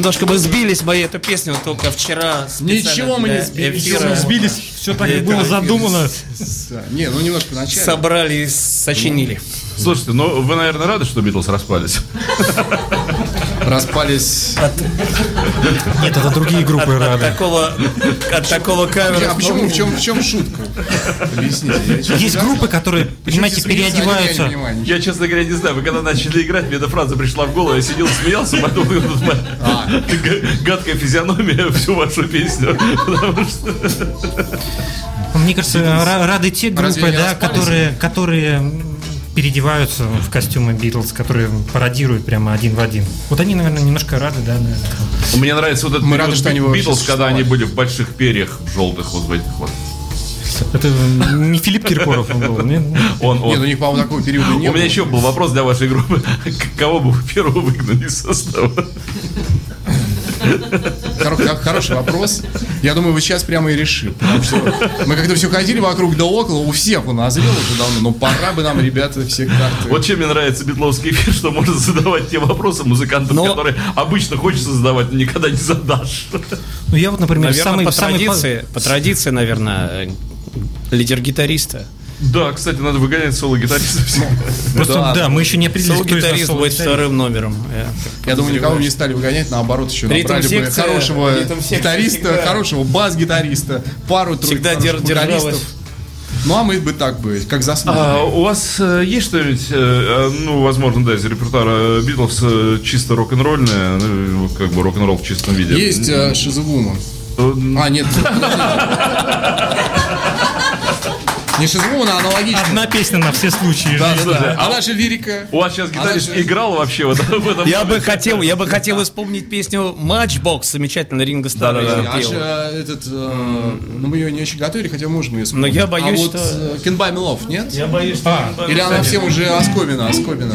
B: Немножко мы сбились мы эту песню только вчера.
G: Ничего мы не сбились,
B: эфира
E: Сбились, все так и было задумано.
G: Не, ну немножко вначале.
B: Собрали и сочинили.
D: Слушайте, ну вы, наверное, рады, что Битлз распались?
G: Распались.
E: Нет, это другие
B: От,
E: группы
B: от
E: рады.
B: такого, от такого камера.
G: А почему? В чем, в чем шутка? Объясните. Я,
E: Есть группы, которые, понимаете,
G: а я
E: переодеваются.
D: Я, честно говоря, не знаю, вы когда начали играть, мне эта фраза пришла в голову, я сидел, смеялся, потом г- гадкая физиономия всю вашу песню. Потому что
E: Мне кажется, ра- рады те группы, да, которые, которые переодеваются в костюмы Битлз, которые пародируют прямо один в один. Вот они, наверное, немножко рады, да, наверное.
D: Мне нравится вот этот
G: Мы рады, что они
D: Битлз, когда они были в больших перьях, в желтых вот в этих вот.
E: Это не Филипп Киркоров он был, нет?
D: Он,
G: Нет,
D: он.
G: у них, по-моему, такого периода не
D: У
G: было.
D: меня еще был вопрос для вашей группы. Кого бы вы первого выгнали из состава?
G: Хоро- хо- Хороший вопрос. Я думаю, вы сейчас прямо и решим. Потому что мы как-то все ходили вокруг да около, у всех он назрел уже давно, но пора бы нам, ребята, все карты.
D: Вот чем мне нравится битловский эфир, что можно задавать те вопросы музыкантам,
B: Но-
D: которые обычно хочется задавать, но никогда не задашь.
E: Ну я вот, например,
B: Наверное,
E: самый,
B: по
E: самый
B: традиции, по традиции, наверное, лидер гитариста. Да, кстати, надо выгонять соло-гитариста.
E: Просто,
G: Да.
E: да, мы еще не определились, кто из нас
D: будет вторым номером.
G: Я думаю, никого не стали выгонять, наоборот, еще
D: Ритм
G: набрали бы хорошего гитариста,
D: всегда-
G: хорошего бас-гитариста, пару-тройку
D: Всегда
G: хороших
D: дер- держалась.
G: Ну, а мы бы так бы, как заслуженно.
B: А, у вас э, есть что-нибудь, э, э, ну, возможно, да, из репертуара Битлз э, чисто рок-н-ролльное, ну, как бы рок-н-ролл в чистом виде?
G: Есть э, Шизовума.
B: Э,
G: А, нет. Не Шизовума, а аналогично.
E: Одна песня на все случаи
G: Да, да, да. Она же лирика.
B: У вас сейчас гитарист играл вообще вот в этом?
D: Я бы хотел, я бы хотел исполнить песню Matchbox, замечательно Ринго Старр
B: Да-да-да.
D: её
G: А э, этот, э, ну мы ее не очень готовили, хотя можем ее
D: Но я
G: вспомнить.
D: боюсь,
G: а вот,
D: что-
G: Can Buy Me Love, нет?
D: Я боюсь, что...
G: Или она всем уже оскомина, оскомина.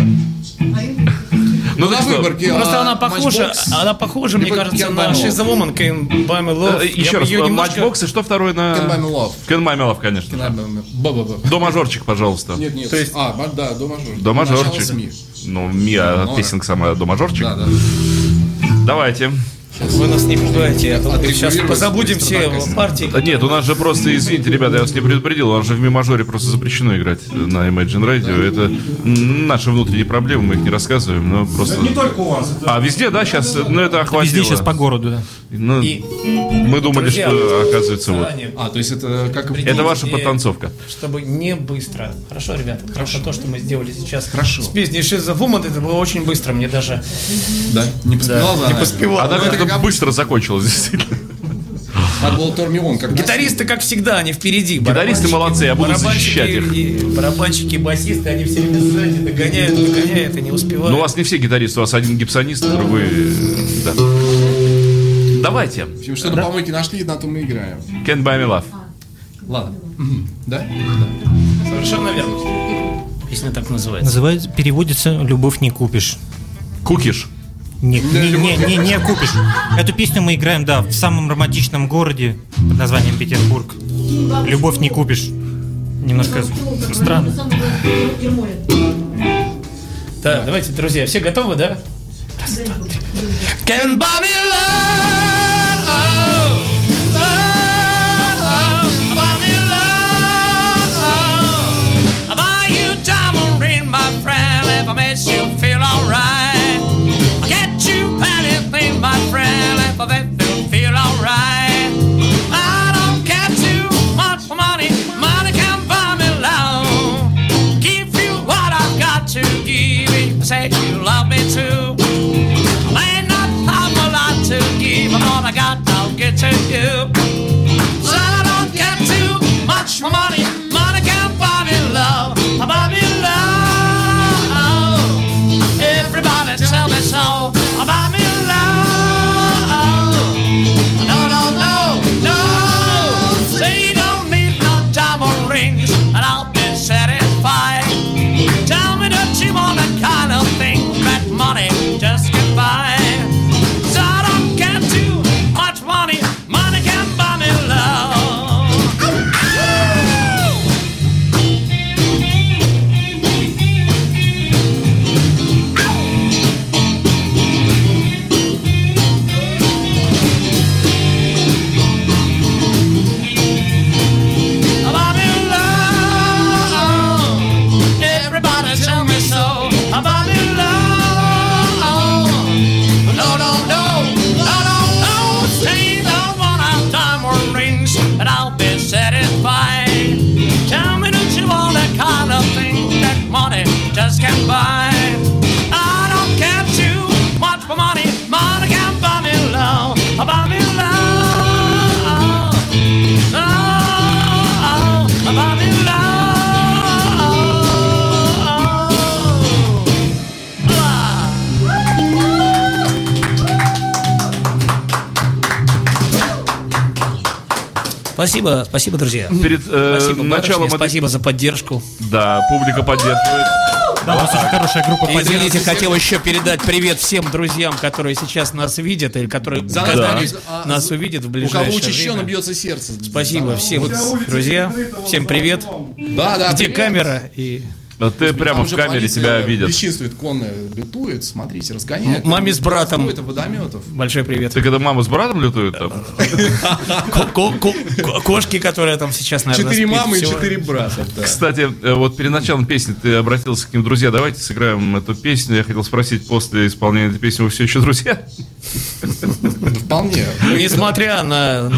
B: Ну,
G: На
B: так что,
G: выборке.
D: Просто
G: а,
D: она похожа,
G: Matchbox,
D: она похожа, мне кажется, на She's a. Woman, Can Buy Me Love.
B: э, еще раз,
D: немножко-
B: матчбокс, и что второй на...
G: Can Buy Me Love.
B: Конечно.
G: Can Buy Me Love. Ба-ба-ба.
B: До мажорчик, пожалуйста.
G: Нет, нет.
D: То есть-
G: А, да, до мажорчик.
B: До мажорчик. Ну, Мия,
G: Ну,
B: песенка самая до мажорчик.
G: Да, да.
B: Давайте.
D: Вы нас не пугаете, а то мы сейчас позабудем все партии.
B: Да нет, у нас же просто, извините, ребята, я вас не предупредил, у нас же в ми-мажоре просто запрещено играть на Imagine Radio. Это наши внутренние проблемы, мы их не рассказываем, но просто...
I: Не только у вас. это-
B: А везде, да, сейчас, ну это охватило.
E: Везде сейчас по городу, да.
B: Ну,
D: И
B: мы думали,
D: друзья,
B: что, оказывается, вот.
G: А, то есть это как...
B: Это ваша подтанцовка.
D: Чтобы не быстро. Хорошо, ребята? Хорошо. То, что мы сделали сейчас.
G: Хорошо.
D: С песней She's a Woman, это было очень быстро. Мне даже
G: Да, не поспевал за
D: не поспевал.
B: Она
G: Ну,
B: как-то
G: как
B: быстро закончилась, действительно.
G: Надо было Тормион, как
D: Гитаристы, как всегда, они впереди.
B: Гитаристы молодцы, я буду защищать их.
D: Барабанщики, басисты, они все время сзади догоняют, догоняют и не успевают.
B: Но у вас не все гитаристы, у вас один гипсонист, другой... Да. Давайте.
G: В общем, что на помойке нашли, на том и играем.
B: Can't buy me love.
G: Ладно. Да?
D: Совершенно верно. Песня так называется.
E: Называется, переводится «Любовь не купишь».
B: Кукиш.
E: Не, не, не, не, не купишь. Эту песню мы играем, да, в самом романтичном городе под названием Петербург. Любовь не купишь. Немножко странно.
D: Да, давайте, друзья, все готовы, да? Раз, два, три. Спасибо, спасибо, друзья.
B: Перед э,
D: Спасибо,
B: началом этой-
D: спасибо за поддержку.
B: Да, публика поддерживает.
E: Да, у нас очень хорошая группа поддержки.
D: Извините, хотел еще передать привет всем друзьям, которые сейчас нас видят или которые
G: За
D: когда-нибудь
G: нас,
D: нас увидят в
G: У
D: ближайшее
G: кого учащенно
D: время.
G: бьется сердце.
D: Спасибо
G: Да.
D: всем, друзья. Всем привет.
G: Да, да.
D: Где
G: привет.
D: камера? И
B: А Ты прямо
G: Там
B: в камере
G: полиция
B: тебя видят.
G: Бесчинствует, конно битует, смотрите, разгоняет.
F: Маме с братом.
G: Это водометов.
F: Большой привет.
B: Так это мама с братом лютуют там?
F: Ко- ко- ко- ко- Кошки, которые там сейчас, наверное,
G: Четыре мамы и четыре брата.
B: Кстати, э, вот перед началом песни ты обратился к каким друзья. Давайте сыграем эту песню. Я хотел спросить, после исполнения этой песни вы все еще друзья?
G: Вполне.
F: Несмотря на,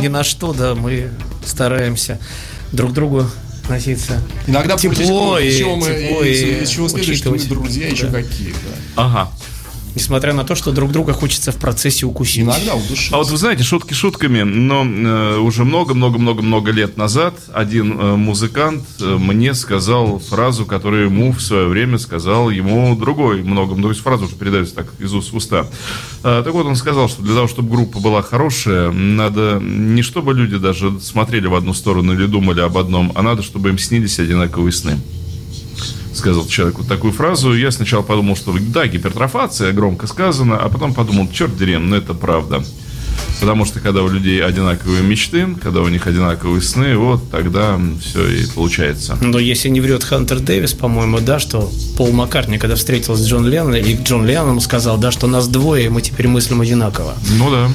F: ни на что, да, мы стараемся друг другу относиться.
G: Иногда
F: Тепло
G: потихоньку,
F: и-
G: из чего мы-
F: тепло
G: из-
F: и
G: из чего следует, что мы
F: учитывать.
G: друзья еще
F: Да.
G: какие. да.
B: Ага.
F: Несмотря на то, что друг друга хочется в процессе укусить.
G: Иногда у души.
B: А вот вы знаете, шутки шутками, но э, уже много-много-много-много лет назад один э, музыкант э, мне сказал фразу, которую ему в свое время сказал ему другой много, то есть фраза уже передается так из уст в уста. А, так вот, он сказал, что для того, чтобы группа была хорошая, надо не чтобы люди даже смотрели в одну сторону или думали об одном, а надо, чтобы им снились одинаковые сны сказал человек вот такую фразу. Я сначала подумал, что да, гипертрофация, громко сказано, а потом подумал, черт дери, ну это правда. Потому что когда у людей одинаковые мечты, когда у них одинаковые сны, вот тогда все и получается.
F: Но если не врет Хантер Дэвис, по-моему, да, что Пол Маккартни, когда встретился с Джон Ленноном, и Джон Леннон ему сказал, да, что нас двое, и мы теперь мыслим одинаково.
B: Ну да.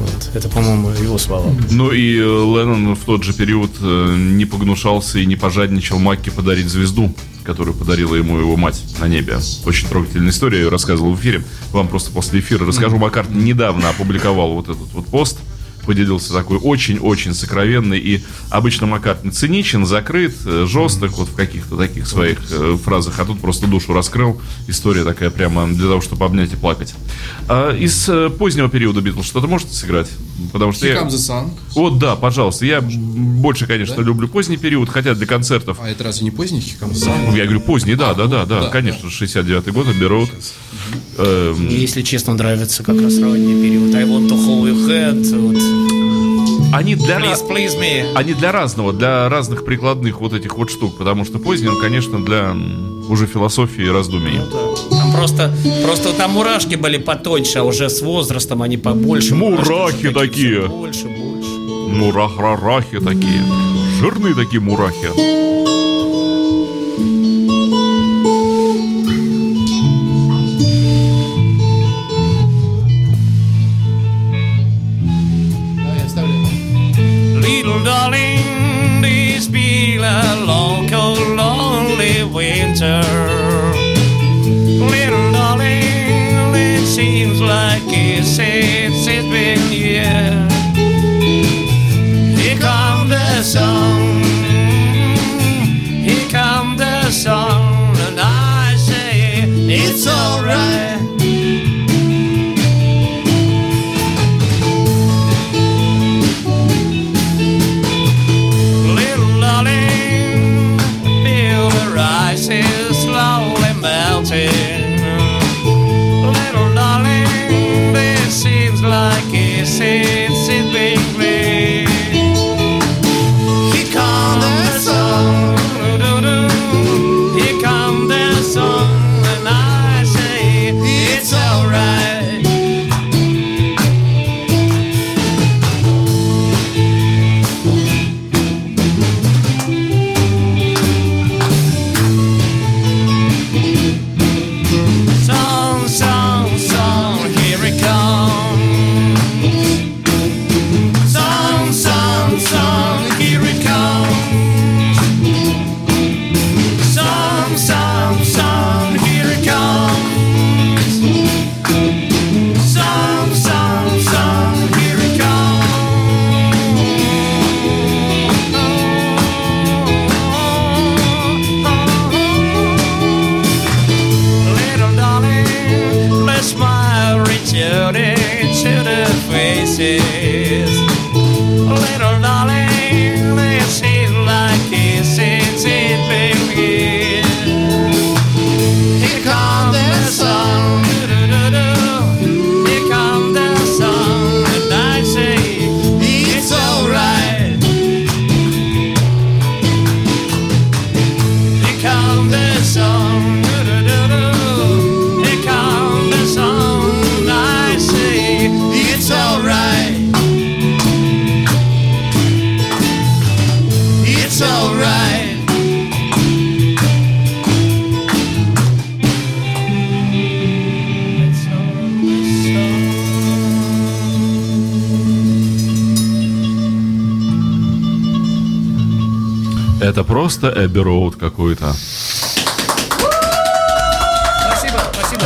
F: Вот. Это, по-моему, его слова.
B: Ну и э, Леннон в тот же период э, не погнушался и не пожадничал Макке подарить звезду, которую подарила ему его мать на небе. Очень трогательная история, я ее рассказывал в эфире. Вам просто после эфира расскажу. Маккартни недавно опубликовал вот этот вот пост, поделился такой очень-очень сокровенный. И обычно Маккартни циничен, закрыт, э, жесток вот в каких-то таких своих э, фразах, а тут просто душу раскрыл. История такая прямо для того, чтобы обнять и плакать. А из э, позднего периода Битлз что-то можете сыграть? Потому что
G: Here
B: я... Вот, да, пожалуйста. Я больше, конечно, люблю поздний период, хотя для концертов...
G: А это разве не поздний sun?
B: Я говорю поздний, да,
G: А,
B: да,
G: ну,
B: да, да,
G: да,
B: конечно, 69-й год, Road. Эм,
F: если честно, нравится как раз ранний период. I want to hold your hand. Вот.
B: Они для...
F: Please, please me.
B: Они для разного, для разных прикладных вот этих вот штук, потому что он, конечно, для уже философии и раздумий.
F: Там просто, просто там мурашки были потоньше, а уже с возрастом они побольше.
B: Мурахи такие.
F: Больше, больше.
B: Мурах-рарахи такие. Жирные такие мурахи.
D: que se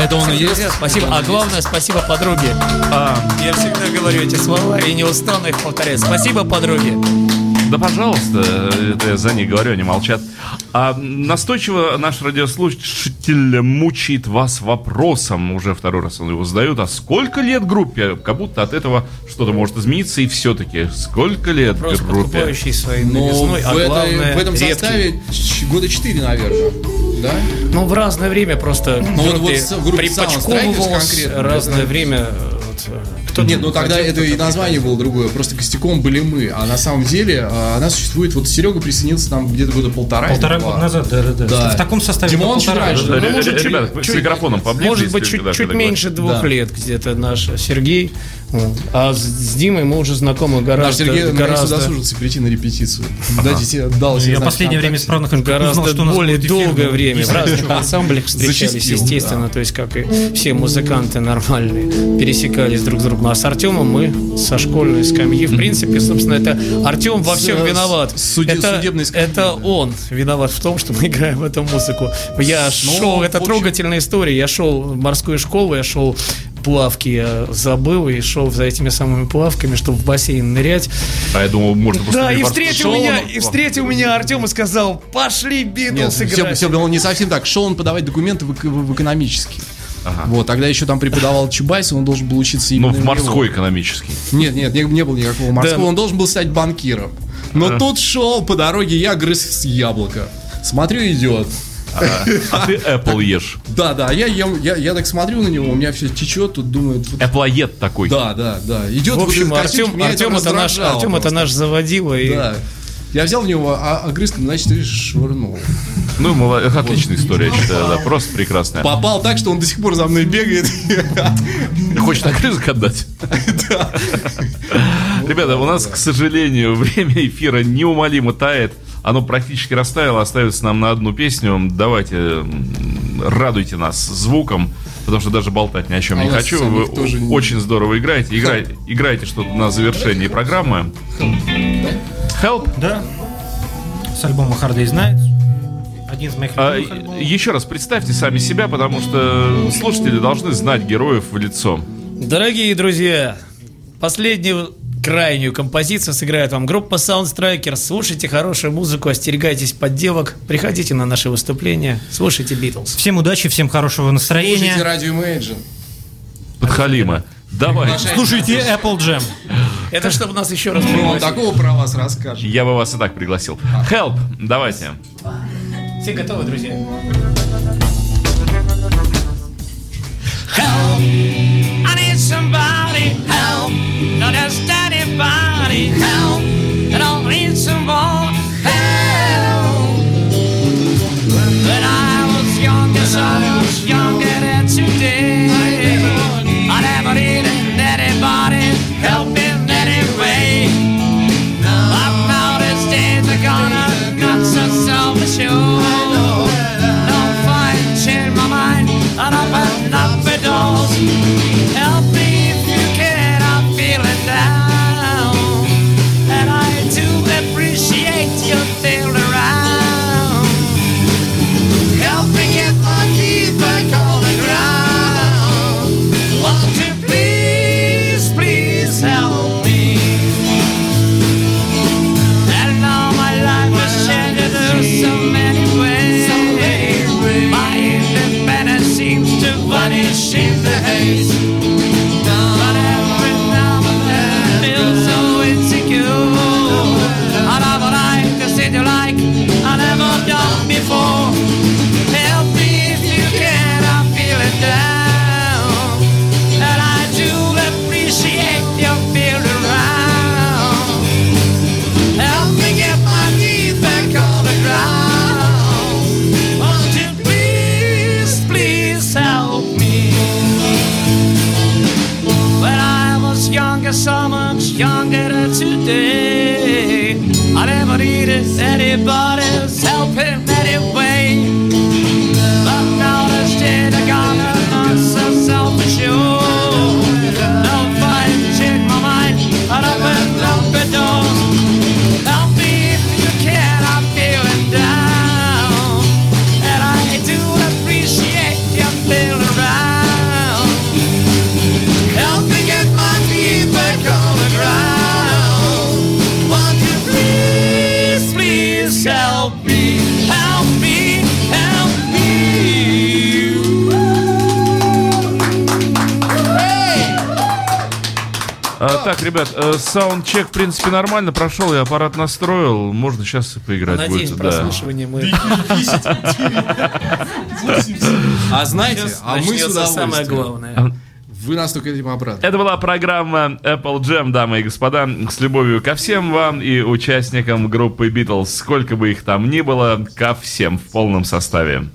B: Это
G: он и
F: Спасибо,
G: есть?
F: Спасибо. А главное, спасибо подруге.
B: А,
F: Я всегда говорю эти слова и не устану их повторять. Спасибо, подруги.
B: да, пожалуйста, это я за них говорю, они молчат. А настойчиво наш радиослушатель мучает вас вопросом, уже второй раз он его задает, а сколько лет группе? Как будто от этого что-то может измениться, и все-таки сколько лет
F: Просто
B: группе?
F: своей
G: Но
F: новизной,
G: в,
F: а
G: этой-
F: главное,
G: в этом
F: редкий.
G: составе года 4, наверное. Да?
F: Ну, в разное время просто в
G: вот- вот с- в группе
F: припочковывалось, разное
G: да.
F: время. э, вот, э, кто
G: Нет, ну тогда
F: хотел,
G: это и название было другое. Просто костяком были мы. А на самом деле а, она существует. Вот Серега присоединился там где-то года полтора.
E: Полтора года назад, да, да, да.
G: Да.
E: В таком составе
G: Димон чуть раньше.
E: года.
B: Р-
F: Ну, может,
B: р-
F: чуть-
B: Ребята, с микрофоном поближе.
F: Может быть, чуть, чуть меньше двух
G: Да.
F: лет где-то наш Сергей. А с, с Димой мы уже знакомы
G: Наш
F: гораздо,
G: Сергей наконец
F: гораздо,
G: удосужился прийти на репетицию. Дайте себе, дал себе
E: Я
G: знать
E: последнее время исправно как
F: гораздо
E: узнал, что
F: более долгое время в разных ансамблях встречались,
G: Зачастил,
F: естественно, то есть как и все музыканты нормальные, пересекались друг с другом. А с Артемом мы со школьной скамьи, в принципе, собственно, это Артем во всем
G: с-
F: виноват.
G: суди-
F: это, это
G: да.
F: он виноват в том, что мы играем в эту музыку. Я шел, это
G: общем-
F: трогательная история. Я шел в морскую школу, я шел плавки я забыл и шел за этими самыми плавками, чтобы в бассейн нырять.
B: А я думал, можно
F: Да,
B: поступить
F: и
B: в
F: встретил меня, и встретил меня Артем и сказал, пошли Битлз
G: все,
F: играть.
G: все было не совсем так. Шел он подавать документы в, в экономический.
B: Ага.
G: Вот, тогда еще там преподавал Чубайс, он должен был учиться именно
B: Ну, в
G: него.
B: морской экономический.
G: Нет, нет, не, не было никакого морского,
F: Да.
G: он должен был стать банкиром. Но тут шел по дороге, я грыз яблоко. Смотрю, идет.
B: А ты Apple ешь.
G: Да, да, я ем, я, я так смотрю на него, у меня все течет, тут думает, вот-
B: Эплоед такой.
G: да, да, да, идет.
F: В общем,
G: вот
F: Артем, Артем, это наш,
G: раздражало
F: Артем это наш заводила. И...
G: Да. Я взял в него а, огрызком, значит, и швырнул.
B: Ну, мало- отличная история, я считаю, да, просто прекрасная.
G: Попал так, что он до сих пор за мной бегает.
B: Хочешь огрызок отдать? Ребята, у нас, к сожалению, время эфира неумолимо тает. Оно практически растаяло, остается нам на одну песню. Давайте, радуйте нас звуком, потому что даже болтать ни о чем
G: А
B: не хочу. Вы
G: тоже не-
B: очень здорово играете. Играйте, играйте что-то на завершении программы. Help.
E: Да. С альбома Hard Day's Night. Один из моих
B: А,
E: альбомов.
B: еще раз представьте сами себя, потому что слушатели должны знать героев в лицо.
F: Дорогие друзья, последнюю крайнюю композицию сыграет вам группа Soundstrikers. Слушайте хорошую музыку, остерегайтесь подделок, приходите на наши выступления, слушайте Битлз.
E: Всем удачи, всем хорошего настроения.
G: Слушайте радио Imagine.
B: Подхалима. Давай.
E: Слушайте Apple Jam.
F: Это чтобы нас еще раз
G: Мы вам
F: пригласить.
G: такого про вас расскажем.
B: Я бы вас и так пригласил. Help, давайте.
F: Все готовы, друзья?
D: Help! I need somebody help. Not help. I don't need some more help. When I was younger, so much younger than today. I never needed anybody gone, I'm not so self-assured.
B: Саундчек, в принципе, нормально прошел, я аппарат настроил, можно сейчас и поиграть
F: Надеюсь,
B: будет. Да.
F: прослушивание мы...
G: А знаете, а мы с
F: начнется самое главное.
G: Вы нас только этим обрадовали.
B: Это была программа Apple Jam, дамы и господа, с любовью ко всем вам и участникам группы Beatles, сколько бы их там ни было, ко всем в полном составе.